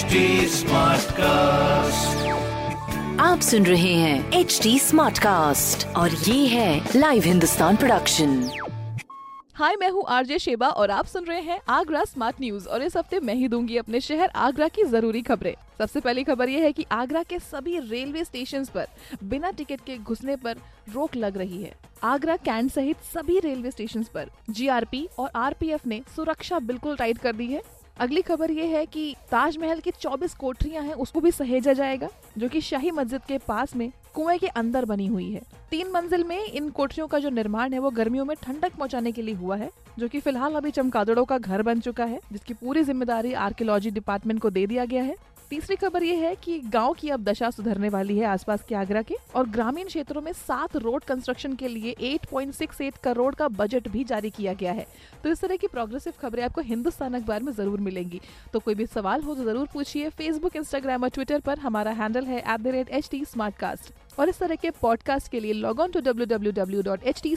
HD cast आप सुन रहे हैं एच डी स्मार्ट कास्ट और ये है लाइव हिंदुस्तान प्रोडक्शन हाय मैं हूँ आरजे शेबा और आप सुन रहे हैं आगरा स्मार्ट न्यूज़ और इस हफ़्ते मैं ही दूँगी अपने शहर आगरा की ज़रूरी खबरें। सबसे पहली खबर ये है कि आगरा के सभी रेलवे स्टेशन पर बिना टिकट के घुसने पर रोक लग रही है। आगरा कैंट सहित सभी रेलवे स्टेशन पर जीआरपी और आरपीएफ ने सुरक्षा बिल्कुल टाइट कर दी है। अगली खबर ये है कि ताजमहल की 24 कोठरियाँ हैं, उसको भी सहेजा जाएगा, जो कि शाही मस्जिद के पास में कुएँ के अंदर बनी हुई है। तीन मंजिल में इन कोठरियों का जो निर्माण है, वो गर्मियों में ठंडक पहुँचाने के लिए हुआ है, जो कि फ़िलहाल अभी चमकादड़ों का घर बन चुका है, जिसकी पूरी ज़िम्मेदारी आर्कियोलॉजी डिपार्टमेंट को दे दिया गया है। तीसरी खबर ये है कि गाँव की अब दशा सुधरने वाली है आसपास के आगरा के, और ग्रामीण क्षेत्रों में सात रोड कंस्ट्रक्शन के लिए 8.68 करोड़ का बजट भी जारी किया गया है। तो इस तरह की प्रोग्रेसिव खबरें आपको हिंदुस्तान अखबार में ज़रूर मिलेंगी। तो कोई भी सवाल हो तो ज़रूर पूछिए। फेसबुक इंस्टाग्राम और ट्विटर पर हमारा हैंडल है एट और इस तरह के पॉडकास्ट के लिए log on to W W W dot H T